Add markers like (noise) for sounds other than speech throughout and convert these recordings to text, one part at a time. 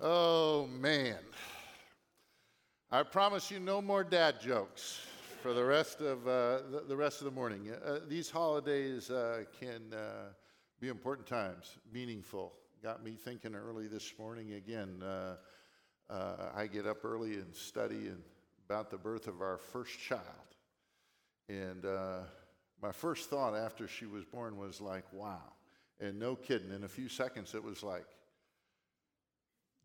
Oh, man. I promise you no more dad jokes for the rest of, uh, the, the, rest of the morning. Uh, these holidays uh, can uh, be important times, meaningful. Got me thinking early this morning again. Uh, uh, I get up early and study and about the birth of our first child. And my first thought after she was born was like, wow. And no kidding, in a few seconds it was like,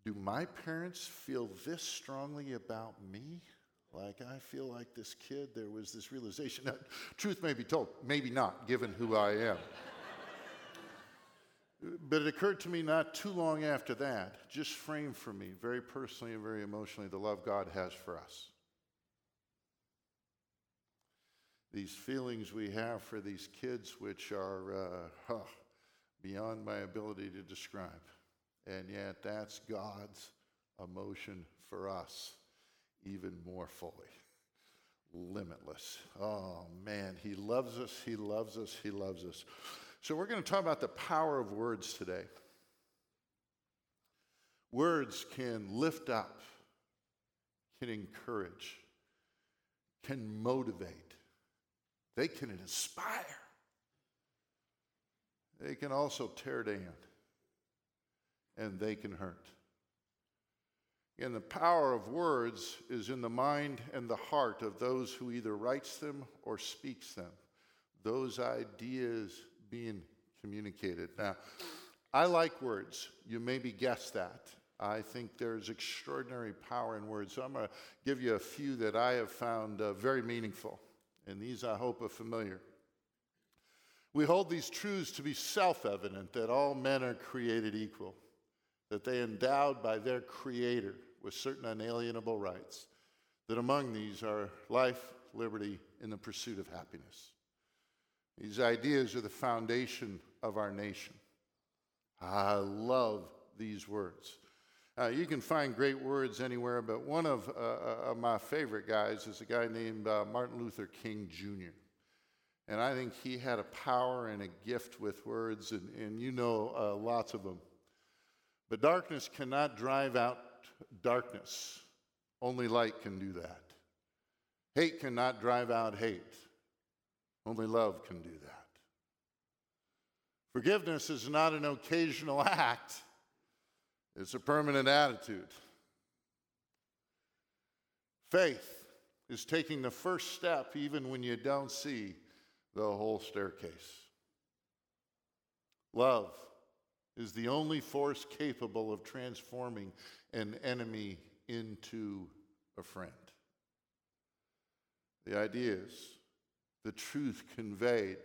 do my parents feel this strongly about me? Like I feel like this kid, there was this realization. (laughs) Now, truth may be told, maybe not, given who I am. but it occurred to me not too long after that, just framed for me, very personally and very emotionally, the love God has for us. These feelings we have for these kids, which are uh, huh, beyond my ability to describe. And yet, that's God's emotion for us, even more fully. Limitless. Oh, man, He loves us, He loves us, He loves us. So, we're going to talk about the power of words today. Words can lift up, can encourage, can motivate, they can inspire, they can also tear down and they can hurt. And the power of words is in the mind and the heart of those who either writes them or speaks them. Those ideas being communicated. Now, I like words. You maybe guessed that. I think there's extraordinary power in words. So I'm going to give you a few that I have found uh, very meaningful. And these, I hope, are familiar. We hold these truths to be self evident that all men are created equal that they endowed by their Creator with certain unalienable rights, that among these are life, liberty, and the pursuit of happiness. These ideas are the foundation of our nation. I love these words. Uh, you can find great words anywhere, but one of, uh, uh, my favorite guys is a guy named uh, Martin Luther King Jr. And I think he had a power and a gift with words, and, and you know uh, lots of them. But darkness cannot drive out darkness. Only light can do that. Hate cannot drive out hate. Only love can do that. Forgiveness is not an occasional (laughs) act, it's a permanent attitude. Faith is taking the first step even when you don't see the whole staircase. Love is the only force capable of transforming an enemy into a friend. The idea is the truth conveyed,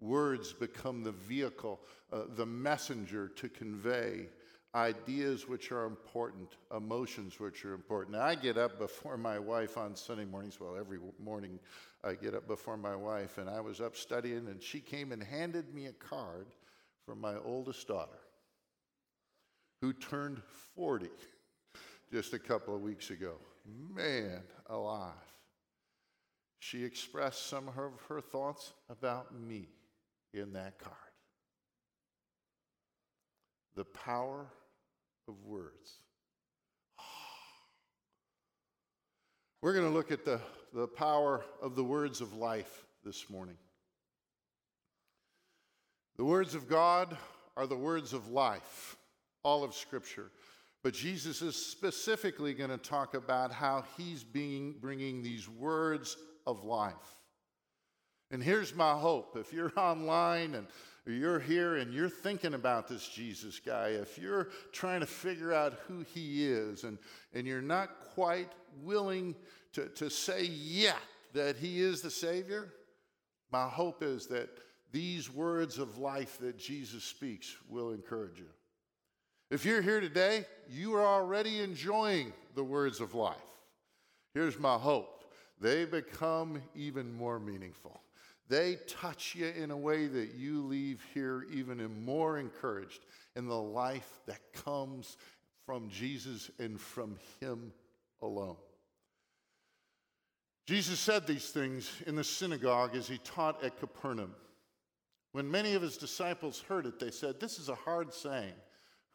words become the vehicle, uh, the messenger to convey ideas which are important, emotions which are important. Now, I get up before my wife on Sunday mornings. Well, every morning I get up before my wife, and I was up studying, and she came and handed me a card from my oldest daughter who turned 40 just a couple of weeks ago. Man alive. She expressed some of her thoughts about me in that card. The power of words. (sighs) We're going to look at the, the power of the words of life this morning. The words of God are the words of life all of Scripture. But Jesus is specifically going to talk about how he's being, bringing these words of life. And here's my hope. If you're (laughs) online and you're here and you're thinking about this Jesus guy, if you're trying to figure out who he is and, and you're not quite willing to, to say yet that he is the Savior, my hope is that these words of life that Jesus speaks will encourage you. If you're here today, you are already enjoying the words of life. Here's my hope they become even more meaningful. They touch you in a way that you leave here even more encouraged in the life that comes from Jesus and from Him alone. Jesus said these things in the synagogue as he taught at Capernaum. When many of his disciples heard it, they said, This is a hard saying.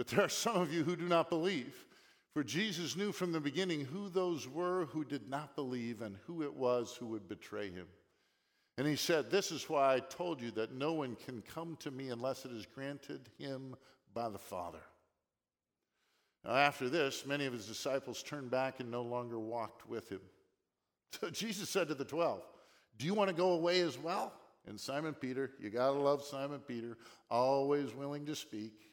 But there are some of you who do not believe. For Jesus knew from the beginning who those were who did not believe and who it was who would betray him. And he said, This is why I told you that no one can come to me unless it is granted him by the Father. Now, after this, many of his disciples turned back and no longer walked with him. (laughs) So Jesus said to the twelve, Do you want to go away as well? And Simon Peter, you got to love Simon Peter, always willing to speak.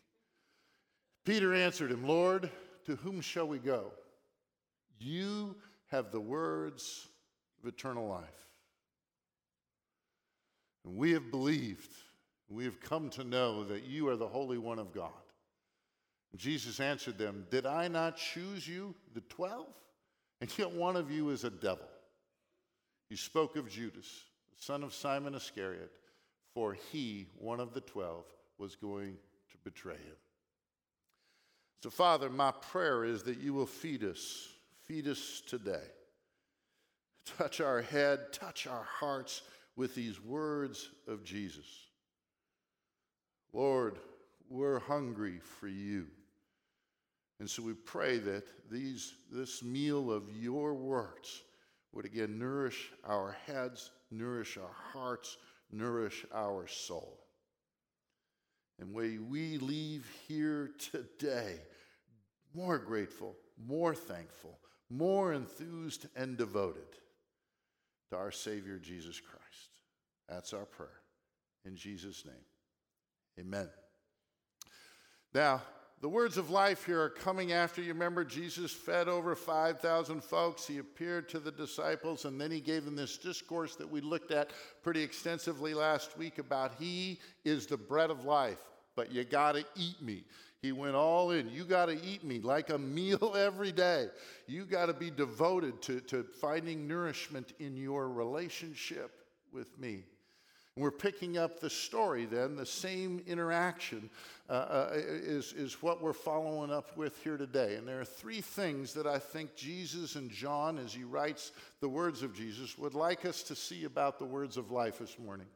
Peter answered him, Lord, to whom shall we go? You have the words of eternal life. And we have believed, we have come to know that you are the Holy One of God. And Jesus answered them, Did I not choose you, the twelve? And yet one of you is a devil. He spoke of Judas, the son of Simon Iscariot, for he, one of the twelve, was going to betray him. So, Father, my prayer is that you will feed us, feed us today. Touch our head, touch our hearts with these words of Jesus. Lord, we're hungry for you. And so we pray that these, this meal of your words would again nourish our heads, nourish our hearts, nourish our soul. And may we leave here today more grateful, more thankful, more enthused and devoted to our Savior Jesus Christ. That's our prayer. In Jesus' name, amen. Now, the words of life here are coming after you remember Jesus fed over 5,000 folks. He appeared to the disciples, and then he gave them this discourse that we looked at pretty extensively last week about He is the bread of life, but you got to eat me. He went all in. You got to eat me like a (laughs) meal every day. You got to be devoted to, to finding nourishment in your relationship with me. We're picking up the story then, the same interaction uh, uh, is, is what we're following up with here today. And there are three things that I think Jesus and John, as he writes the words of Jesus, would like us to see about the words of life this morning.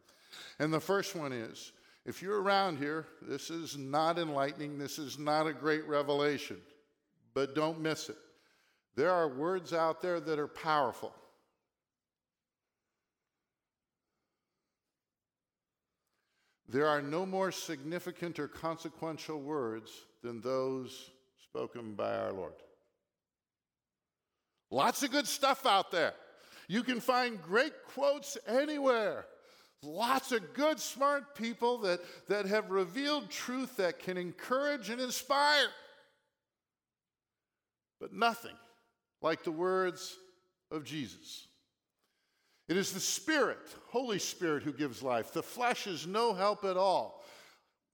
And the first one is if you're around here, this is not enlightening, this is not a great revelation, but don't miss it. There are words out there that are powerful. There are no more significant or consequential words than those spoken by our Lord. Lots of good stuff out there. You can find great quotes anywhere. Lots of good, smart people that, that have revealed truth that can encourage and inspire. But nothing like the words of Jesus. It is the Spirit, Holy Spirit, who gives life. The flesh is no help at all.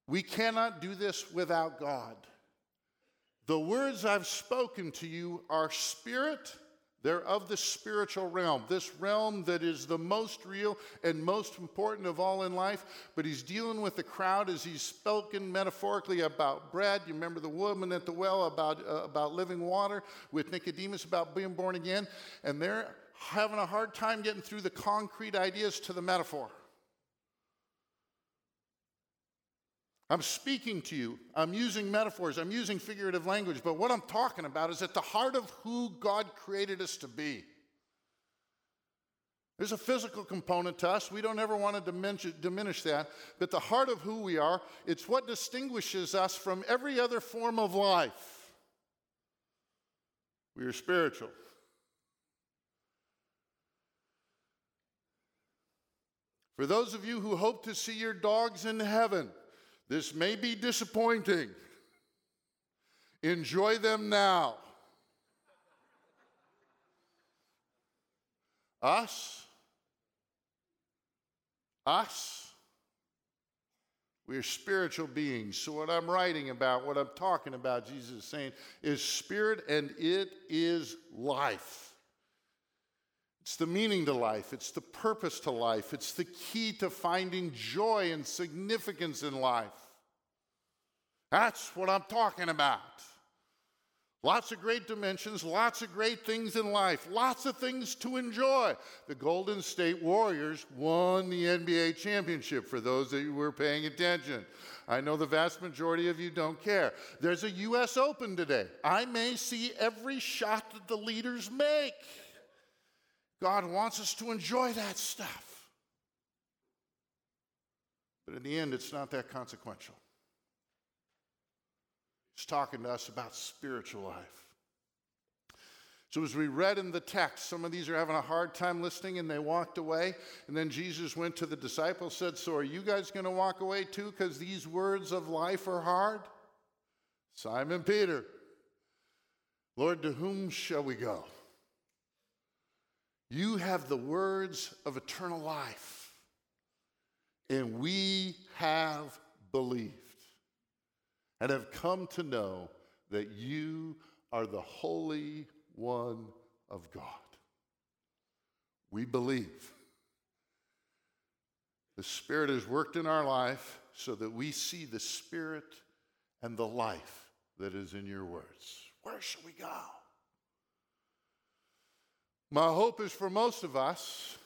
We cannot do this without God. The words I've spoken to you are spirit, they're of the spiritual realm, this realm that is the most real and most important of all in life. But he's dealing with the crowd as he's spoken metaphorically about bread. You remember the woman at the well about, uh, about living water, with Nicodemus about being born again. And they're having a hard time getting through the concrete ideas to the metaphor. I'm speaking to you. I'm using metaphors. I'm using figurative language. But what I'm talking about is at the heart of who God created us to be. There's a physical component to us. We don't ever want to diminish, that. But the heart of who we are, it's what distinguishes us from every other form of life. We are spiritual. For those of you who hope to see your dogs in heaven, this may be disappointing. Enjoy them now. Us, us, We are spiritual beings. So, what I'm writing about, what I'm talking about, Jesus is saying, is spirit and it is life. It's the meaning to life, it's the purpose to life, it's the key to finding joy and significance in life. That's what I'm talking about. Lots of great dimensions, lots of great things in life, lots of things to enjoy. The Golden State Warriors won the NBA championship for those who were paying attention. I know the vast majority of you don't care. There's a U.S. Open today. I may see every shot that the leaders make. God wants us to enjoy that stuff. But in the end, it's not that consequential. He's talking to us about spiritual life. So, as we read in the text, some of these are having a hard time listening and they walked away. And then Jesus went to the disciples, said, So are you guys going to walk away too because these words of life are hard? Simon Peter, Lord, to whom shall we go? You have the words of eternal life, and we have believed and have come to know that you are the Holy One of God. We believe. The Spirit has worked in our life so that we see the Spirit and the life that is in your words. Where shall we go? My hope is for most of us,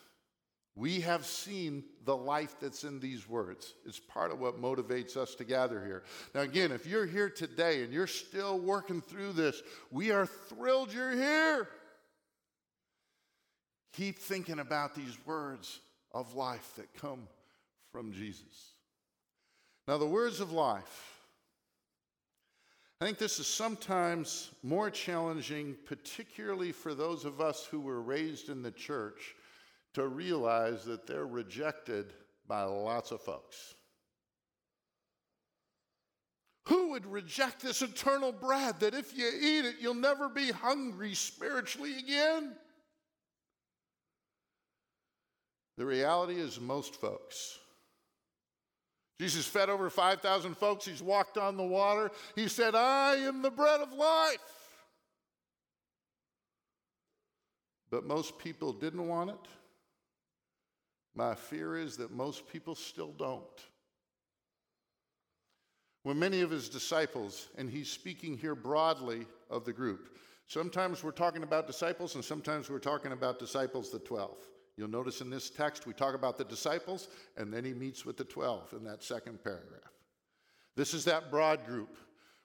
we have seen the life that's in these words. It's part of what motivates us to gather here. Now, again, if you're here today and you're still working through this, we are thrilled you're here. Keep thinking about these words of life that come from Jesus. Now, the words of life I think this is sometimes more challenging, particularly for those of us who were raised in the church, to realize that they're rejected by lots of folks. Who would reject this eternal bread that if you eat it, you'll never be hungry spiritually again? The reality is, most folks Jesus fed over 5,000 folks. He's walked on the water. He said, I am the bread of life. But most people didn't want it. My fear is that most people still don't. When many of his disciples, and he's speaking here broadly of the group, sometimes we're talking about disciples and sometimes we're talking about disciples, the 12. You'll notice in this text we talk about the disciples, and then he meets with the 12 in that second paragraph. This is that broad group.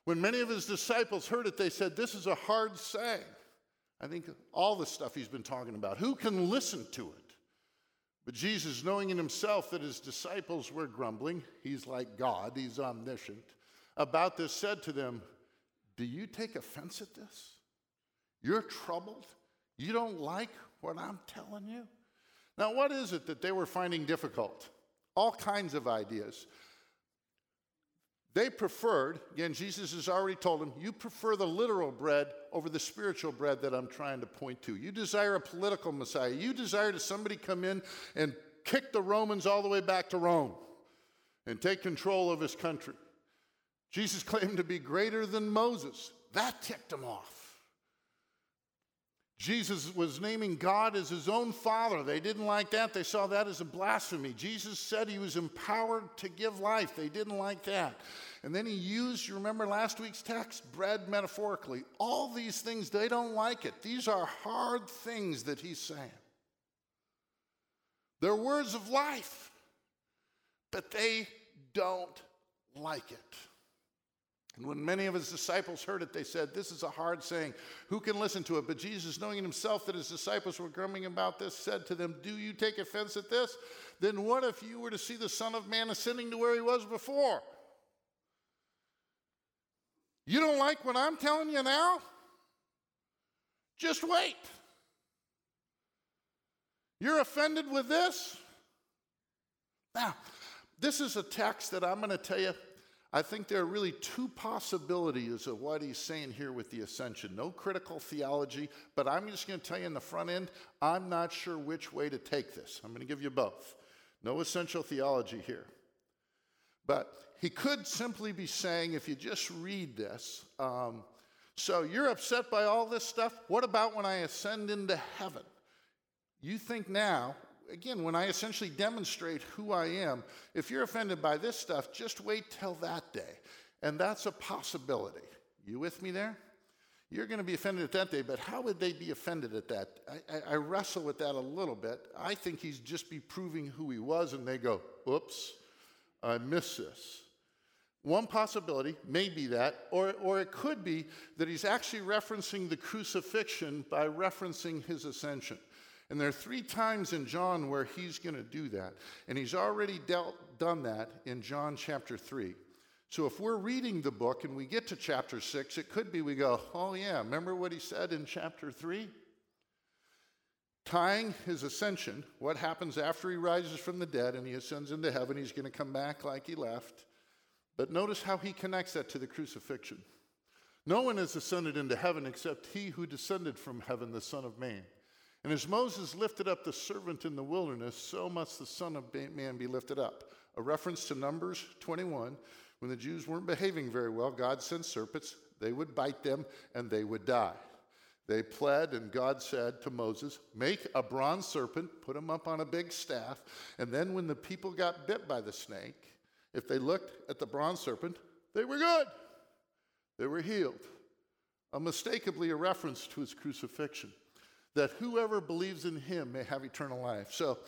When many of his disciples heard it, they said, This is a hard saying. I think all the stuff he's been talking about. Who can listen to it? But Jesus, knowing in himself that his disciples were grumbling, he's like God, he's omniscient, about this said to them, Do you take offense at this? You're troubled? You don't like what I'm telling you? Now, what is it that they were finding difficult? All kinds of ideas. They preferred, again, Jesus has already told them, you prefer the literal bread over the spiritual bread that I'm trying to point to. You desire a political Messiah. You desire to somebody come in and kick the Romans all the way back to Rome and take control of his country. Jesus (laughs) claimed to be greater than Moses. That ticked them off. Jesus was naming God as his own father. They didn't like that. They saw that as a blasphemy. Jesus said he was empowered to give life. They didn't like that. And then he used, you remember last week's text, bread metaphorically. All these things, they don't like it. These are hard things that he's saying. They're words of life, but they don't like it. And when many of his disciples heard it, they said, This is a hard saying. Who can listen to it? But Jesus, knowing in himself that his disciples were grumbling about this, said to them, Do you take offense at this? Then what if you were to see the Son of Man ascending to where he was before? You don't like what I'm telling you now? Just wait. You're offended with this? Now, this is a text that I'm going to tell you I think there are really two possibilities of what he's saying here with the ascension. No critical theology, but I'm just going to tell you in the front end, I'm not sure which way to take this. I'm going to give you both. No essential theology here. But he could simply be saying, if you just read this, um, so you're upset by all this stuff? What about when I ascend into heaven? You think now, again, when I essentially demonstrate who I am, if you're offended by this stuff, just wait till that day. And that's a possibility. You with me there? You're going to be offended at that day, but how would they be offended at that? I, I, wrestle with that a little bit. I think he's just be proving who he was, and they go, oops, I miss this. One possibility may be that, or, or it could be that he's actually referencing the crucifixion by referencing his ascension. And there are three times in John where he's going to do that. And he's already dealt, done that in John chapter 3. So if we're reading the book and we get to chapter 6, it could be we go, oh, yeah, remember what he said in chapter 3? Tying his ascension, what happens after he rises from the dead and he ascends into heaven, he's going to come back like he left. But notice how he connects that to the crucifixion. No one has ascended into heaven except he who descended from heaven, the Son of Man. And as Moses lifted up the servant in the wilderness, so must the Son of Man be lifted up. A reference to Numbers 21 when the Jews weren't behaving very well, God sent serpents. They would bite them and they would die. They pled, and God said to Moses, Make a bronze serpent, put him up on a big staff, and then when the people got bit by the snake, if they looked at the bronze serpent, they were good. They were healed. Unmistakably a reference to his crucifixion, that whoever believes in him may have eternal life. So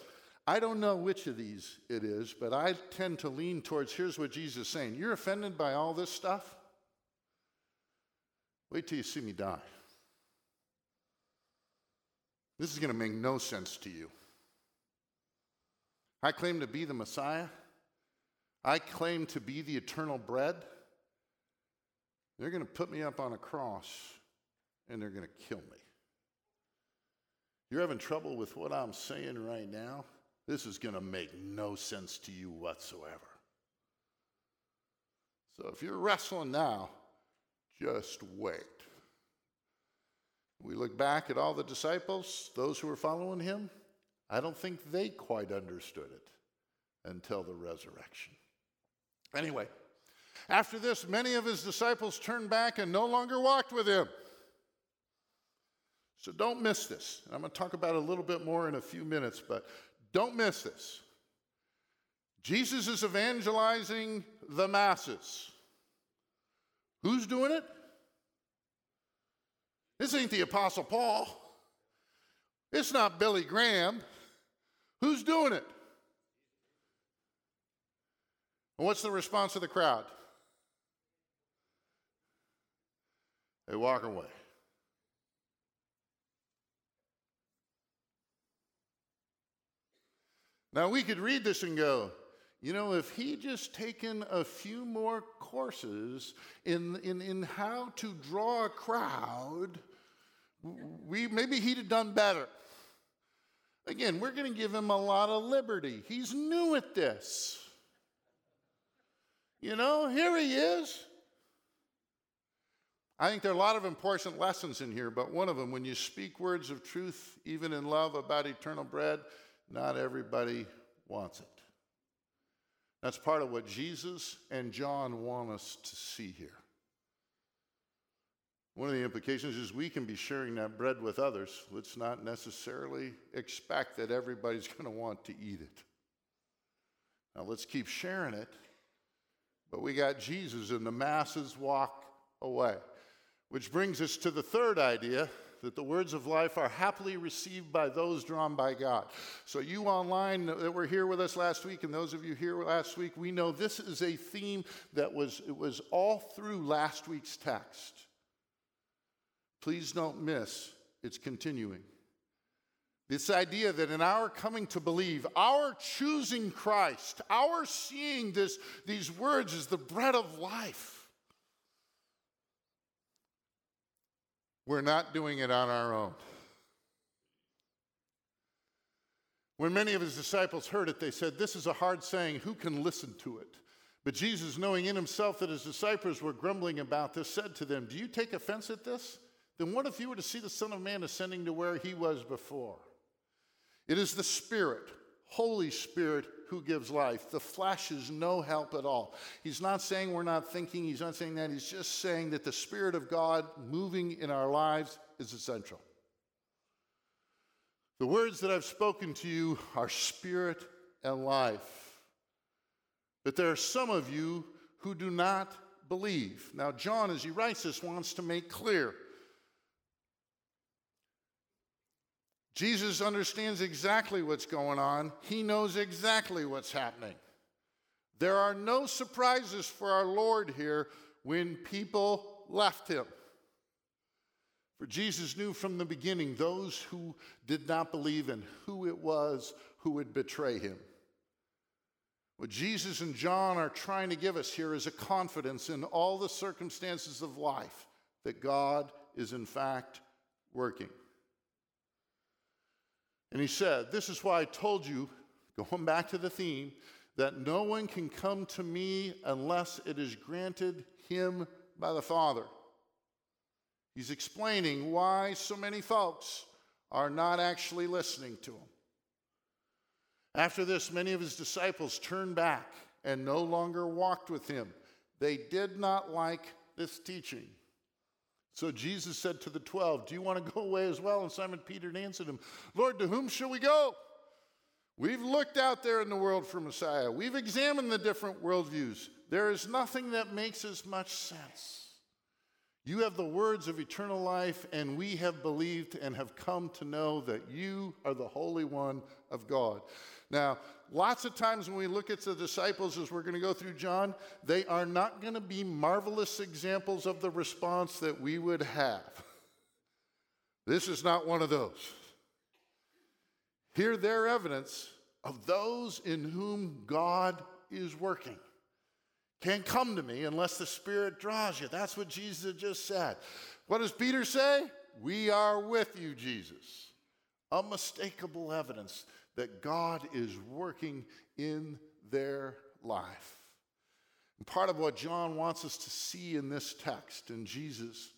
I don't know which of these it is, but I tend to lean towards here's what Jesus is saying. You're offended by all this stuff? Wait till you see me die. This is going to make no sense to you. I claim to be the Messiah. I claim to be the eternal bread. They're going to put me up on a cross and they're going to kill me. You're having trouble with what I'm saying right now? This is going to make no sense to you whatsoever. So if you're wrestling now, just wait. We look back at all the disciples, those who were following him, I don't think they quite understood it until the resurrection. Anyway, after this, many of his disciples turned back and no longer walked with him. So don't miss this. I'm going to talk about it a little bit more in a few minutes, but don't miss this. Jesus is evangelizing the masses. Who's doing it? This ain't the Apostle Paul. It's not Billy Graham. Who's doing it? And what's the response of the crowd? They walk away. Now, we could read this and go, you know, if he'd just taken a few more courses in, in, in how to draw a crowd, we, maybe he'd have done better. Again, we're going to give him a lot of liberty. He's new at this. You know, here he is. I think there are a lot of important lessons in here, but one of them, when you speak words of truth, even in love about eternal bread, not everybody wants it. That's part of what Jesus and John want us to see here. One of the implications is we can be sharing that bread with others. Let's not necessarily expect that everybody's (laughs) going to want to eat it. Now let's keep sharing it, but we got Jesus and the masses walk away. Which brings us to the third idea that the words of life are happily received by those drawn by God. So, you online that were here with us last week, and those of you here last week, we know this is a theme that was, it was all through last week's text. Please don't miss, it's continuing. This idea that in our coming to believe, our choosing Christ, our seeing this, these words as the bread of life, We're not doing it on our own. When many of his disciples heard it, they said, This is a hard saying. Who can listen to it? But Jesus, knowing in himself that his disciples were grumbling about this, said to them, Do you take offense at this? Then what if you were to see the Son of Man ascending to where he was before? It is the Spirit, Holy Spirit, who gives life. The flesh is no help at all. He's not saying we're not thinking, he's not saying that. He's just saying that the Spirit of God moving in our lives is essential. The words that I've spoken to you are spirit and life. But there are some of you who do not believe. Now, John, as he writes this, wants to make clear Jesus understands exactly what's going on, he knows exactly what's happening. There are no surprises for our Lord here when people left him. For Jesus knew from the beginning those who did not believe and who it was who would betray him. What Jesus and John are trying to give us here is a confidence in all the circumstances of life that God is in fact working. And he said, This is why I told you, going back to the theme, that no one can come to me unless it is granted him by the Father. He's explaining why so many folks are not actually listening to him. After this, many of his disciples turned back and no longer walked with him. They did not like this teaching. So Jesus said to the twelve, Do you want to go away as well? And Simon Peter answered him, Lord, to whom shall we go? We've looked out there in the world for Messiah. We've examined the different worldviews. There is nothing that makes as much sense. You have the words of eternal life, and we have believed and have come to know that you are the Holy One of God. Now, lots of times when we look at the disciples as we're going to go through John, they are not going to be marvelous examples of the response that we would have. This is not one of those. Hear their evidence of those in whom God is working. Can't come to me unless the Spirit draws you. That's what Jesus just said. What does Peter say? We are with you, Jesus. Unmistakable evidence that God is working in their life. And part of what John wants us to see in this text in Jesus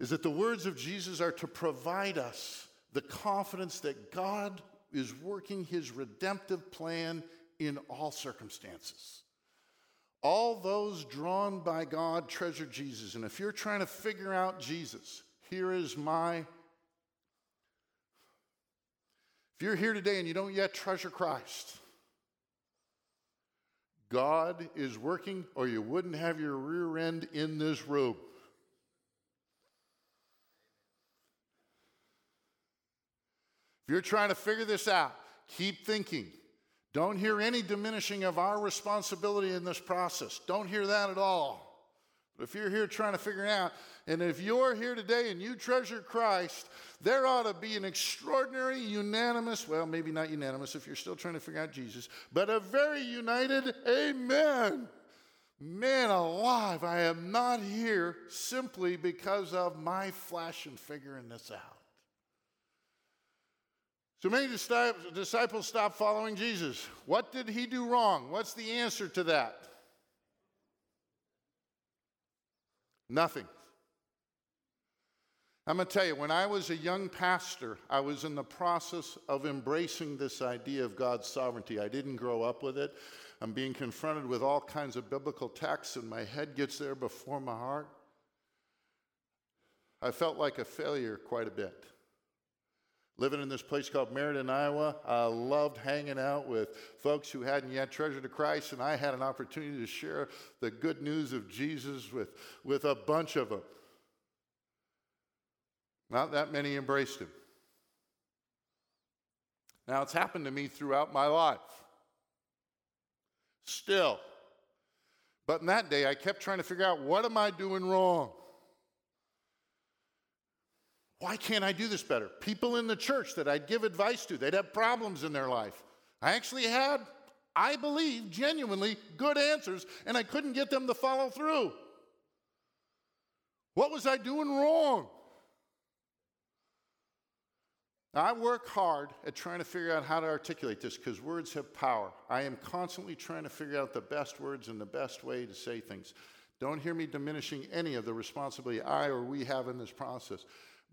is that the words of Jesus are to provide us the confidence that God is working his redemptive plan in all circumstances. All those drawn by God treasure Jesus. And if you're trying to figure out Jesus, here is my if you're here today and you don't yet treasure Christ, God is working, or you wouldn't have your rear end in this room. If you're trying to figure this out, keep thinking. Don't hear any diminishing of our responsibility in this process. Don't hear that at all. But if you're here trying to figure it out, and if you're here today and you treasure Christ, there ought to be an extraordinary, unanimous, well, maybe not unanimous if you're still trying to figure out Jesus, but a very united amen. Man alive, I am not here simply because of my flesh and figuring this out. So many disciples stopped following Jesus. What did he do wrong? What's the answer to that? Nothing. I'm going to tell you, when I was a young pastor, I was in the process of embracing this idea of God's sovereignty. I didn't grow up with it. I'm being confronted with all kinds of biblical texts, and my head gets there before my heart. I felt like a failure quite a bit. Living in this place called Meriden, Iowa, I loved hanging out with folks who hadn't yet treasured Christ, and I had an opportunity to share the good news of Jesus with, with a bunch of them. Not that many embraced him. Now, it's happened to me throughout my life. Still. But in that day, I kept trying to figure out what am I doing wrong? Why can't I do this better? People in the church that I'd give advice to, they'd have problems in their life. I actually had, I believe, genuinely good answers, and I couldn't get them to follow through. What was I doing wrong? I work hard at trying to figure out how to articulate this because words have power. I am constantly trying to figure out the best words and the best way to say things. Don't hear me diminishing any of the responsibility I or we have in this process.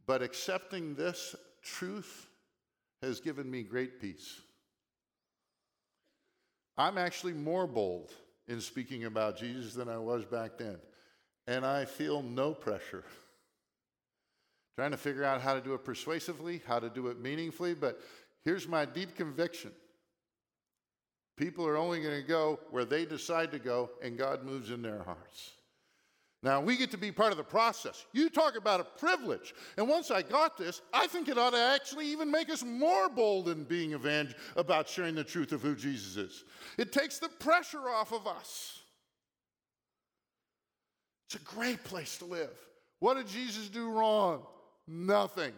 But accepting this truth has given me great peace. I'm actually more bold in speaking about Jesus than I was back then. And I feel no pressure. (laughs) Trying to figure out how to do it persuasively, how to do it meaningfully, but here's my deep conviction people are only going to go where they decide to go, and God moves in their hearts. Now, we get to be part of the process. You talk about a privilege. And once I got this, I think it ought to actually even make us more bold in being evangel- about sharing the truth of who Jesus is. It takes the pressure off of us. It's a great place to live. What did Jesus do wrong? Nothing.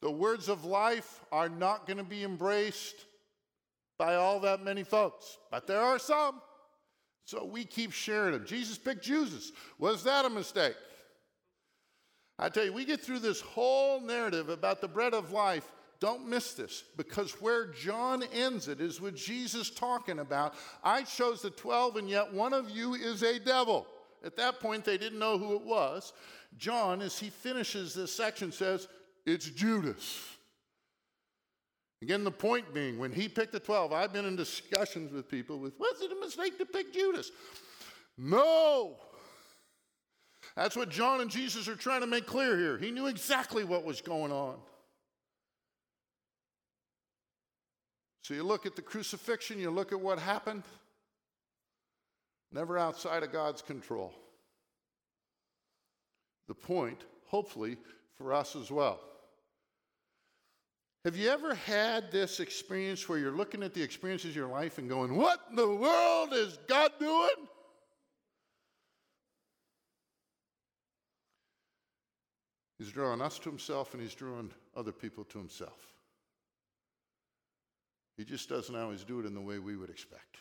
The words of life are not going to be embraced by all that many folks, but there are some. So we keep sharing them. Jesus picked Judas. Was that a mistake? I tell you, we get through this whole narrative about the bread of life. Don't miss this because where John ends it is with Jesus talking about, I chose the 12, and yet one of you is a devil. At that point, they didn't know who it was. John, as he finishes this section, says, It's Judas. Again, the point being, when he picked the 12, I've been in discussions with people with, was it a mistake to pick Judas? No. That's what John and Jesus are trying to make clear here. He knew exactly what was going on. So you look at the crucifixion, you look at what happened, never outside of God's control. The point, hopefully, for us as well. Have you ever had this experience where you're looking at the experiences of your life and going, What in the world is God doing? He's drawing us to himself and he's drawing other people to himself. He just doesn't always do it in the way we would expect.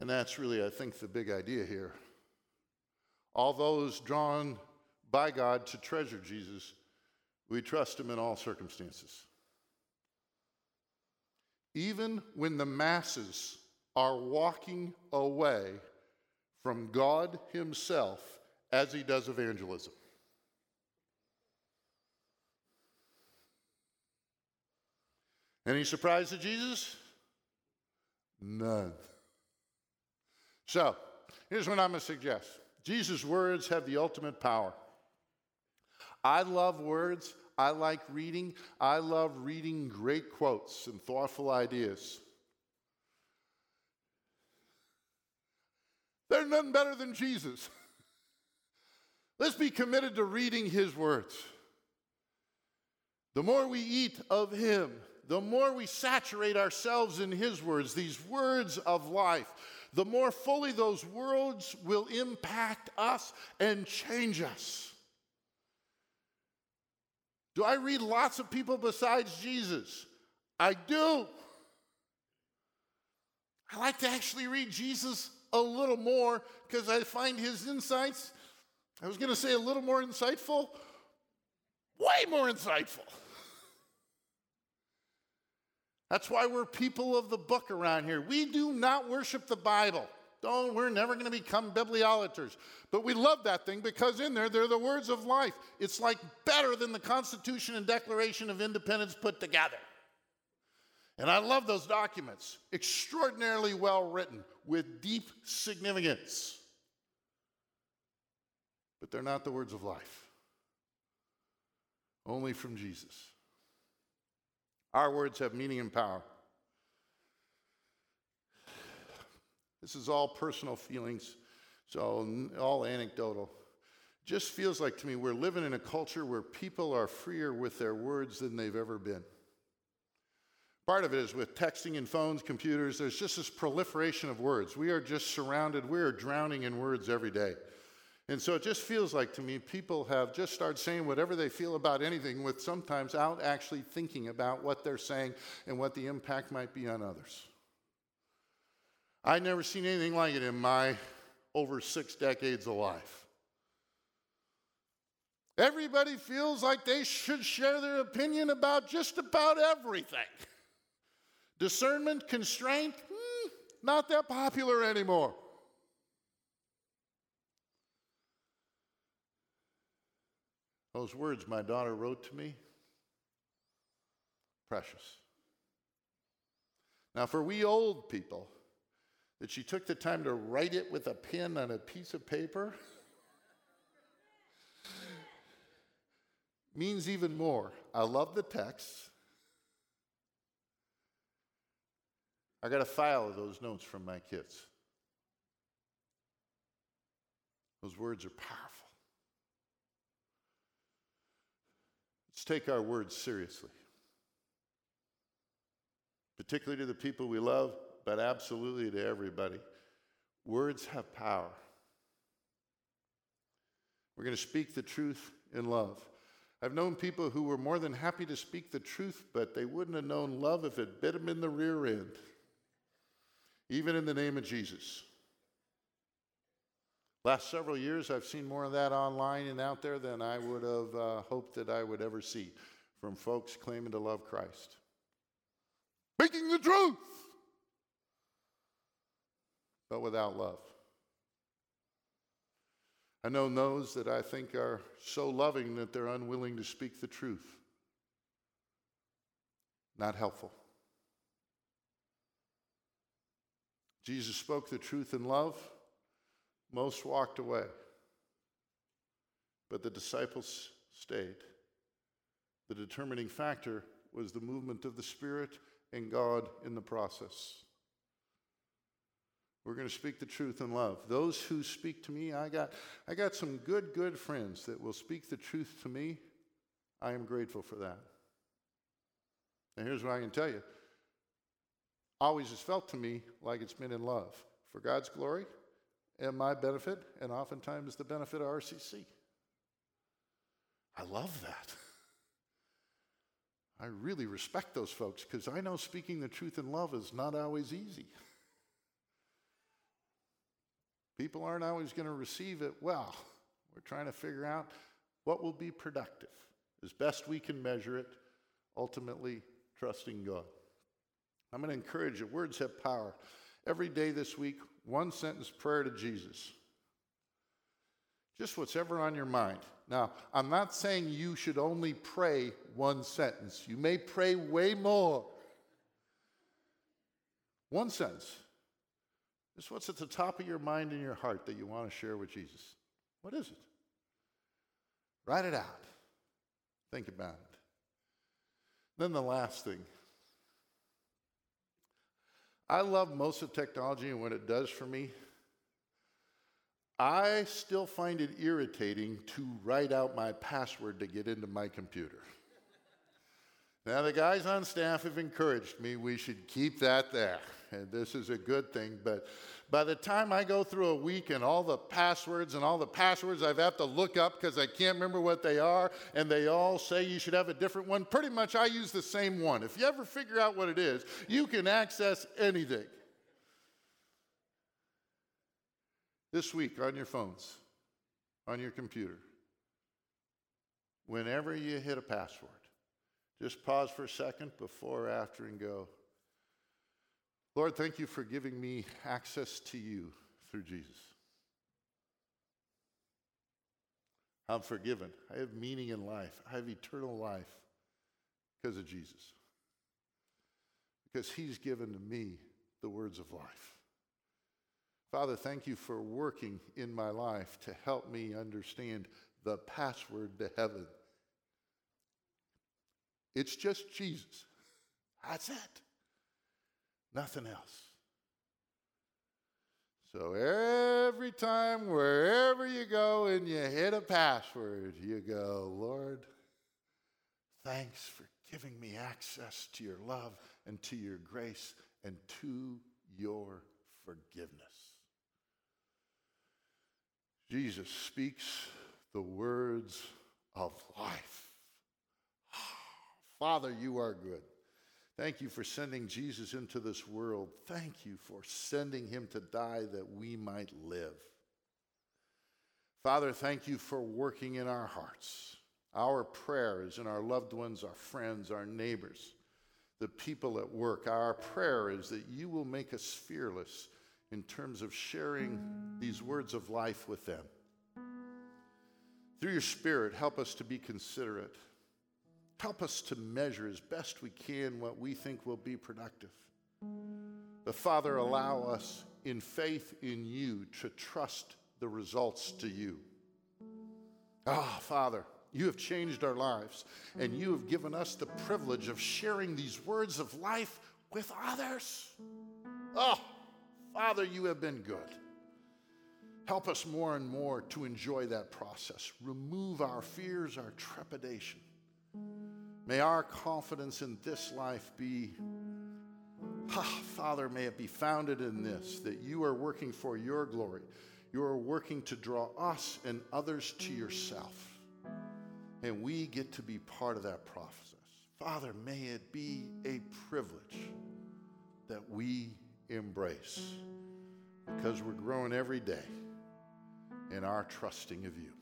And that's really, I think, the big idea here. All those drawn by God to treasure Jesus we trust him in all circumstances. Even when the masses are walking away from God himself as he does evangelism. Any surprise to Jesus? None. So, here's what I'm going to suggest Jesus' words have the ultimate power. I love words. I like reading. I love reading great quotes and thoughtful ideas. They're none better than Jesus. (laughs) Let's be committed to reading his words. The more we eat of him, the more we saturate ourselves in his words, these words of life, the more fully those words will impact us and change us. Do I read lots of people besides Jesus? I do. I like to actually read Jesus a little more because I find his insights, I was going to say a little more insightful, way more insightful. That's why we're people of the book around here. We do not worship the Bible. Don't, we're never going to become bibliolaters. But we love that thing because in there, they're the words of life. It's like better than the Constitution and Declaration of Independence put together. And I love those documents. Extraordinarily well written with deep significance. But they're not the words of life, only from Jesus. Our words have meaning and power. This is all personal feelings, so all anecdotal. Just feels like to me we're living in a culture where people are freer with their words than they've ever been. Part of it is with texting and phones, computers, there's just this proliferation of words. We are just surrounded, we are drowning in words every day. And so it just feels like to me people have just started saying whatever they feel about anything with sometimes out actually thinking about what they're saying and what the impact might be on others. I'd never seen anything like it in my over six decades of life. Everybody feels like they should share their opinion about just about everything. Discernment, constraint, hmm, not that popular anymore. Those words my daughter wrote to me, precious. Now, for we old people, that she took the time to write it with a pen on a piece of paper (laughs) means even more. I love the text. I got a file of those notes from my kids. Those words are powerful. Let's take our words seriously, particularly to the people we love, but absolutely to everybody. Words have power. We're going to speak the truth in love. I've known people who were more than happy to speak the truth, but they wouldn't have known love if it bit them in the rear end, even in the name of Jesus. Last several years, I've seen more of that online and out there than I would have uh, hoped that I would ever see from folks claiming to love Christ. Speaking the truth! But without love. I know those that I think are so loving that they're unwilling to speak the truth. Not helpful. Jesus spoke the truth in love. Most walked away. But the disciples stayed. The determining factor was the movement of the Spirit and God in the process. We're going to speak the truth in love. Those who speak to me, I got, I got some good, good friends that will speak the truth to me. I am grateful for that. And here's what I can tell you always has felt to me like it's been in love for God's glory and my benefit, and oftentimes the benefit of RCC. I love that. (laughs) I really respect those folks because I know speaking the truth in love is not always easy. People aren't always going to receive it well. We're trying to figure out what will be productive as best we can measure it, ultimately trusting God. I'm going to encourage you. Words have power. Every day this week, one sentence prayer to Jesus. Just what's ever on your mind. Now, I'm not saying you should only pray one sentence. You may pray way more. One sentence. Just what's at the top of your mind and your heart that you want to share with Jesus? What is it? Write it out. Think about it. Then the last thing. I love most of technology and what it does for me. I still find it irritating to write out my password to get into my computer. now, the guys on staff have encouraged me we should keep that there and this is a good thing. But by the time I go through a week and all the passwords and all the passwords I've had to look up because I can't remember what they are, and they all say you should have a different one, pretty much I use the same one. If you ever figure out what it is, you can access anything. This week on your phones, on your computer, whenever you hit a password, just pause for a second before or after and go, Lord, thank you for giving me access to you through Jesus. I'm forgiven. I have meaning in life. I have eternal life because of Jesus. Because he's given to me the words of life. Father, thank you for working in my life to help me understand the password to heaven. It's just Jesus. That's it. Nothing else. So every time, wherever you go and you hit a password, you go, Lord, thanks for giving me access to your love and to your grace and to your forgiveness. Jesus speaks the words of life. Ah, Father, you are good. Thank you for sending Jesus into this world. Thank you for sending him to die that we might live. Father, thank you for working in our hearts. Our prayers and our loved ones, our friends, our neighbors, the people at work, our prayer is that you will make us fearless in terms of sharing these words of life with them. Through your Spirit, help us to be considerate Help us to measure as best we can what we think will be productive. But Father, allow us in faith in you to trust the results to you. Ah, oh, Father, you have changed our lives, and you have given us the privilege of sharing these words of life with others. Oh, Father, you have been good. Help us more and more to enjoy that process. Remove our fears, our trepidation. May our confidence in this life be, ah, Father, may it be founded in this that you are working for your glory. You are working to draw us and others to yourself. And we get to be part of that process. Father, may it be a privilege that we embrace because we're growing every day in our trusting of you.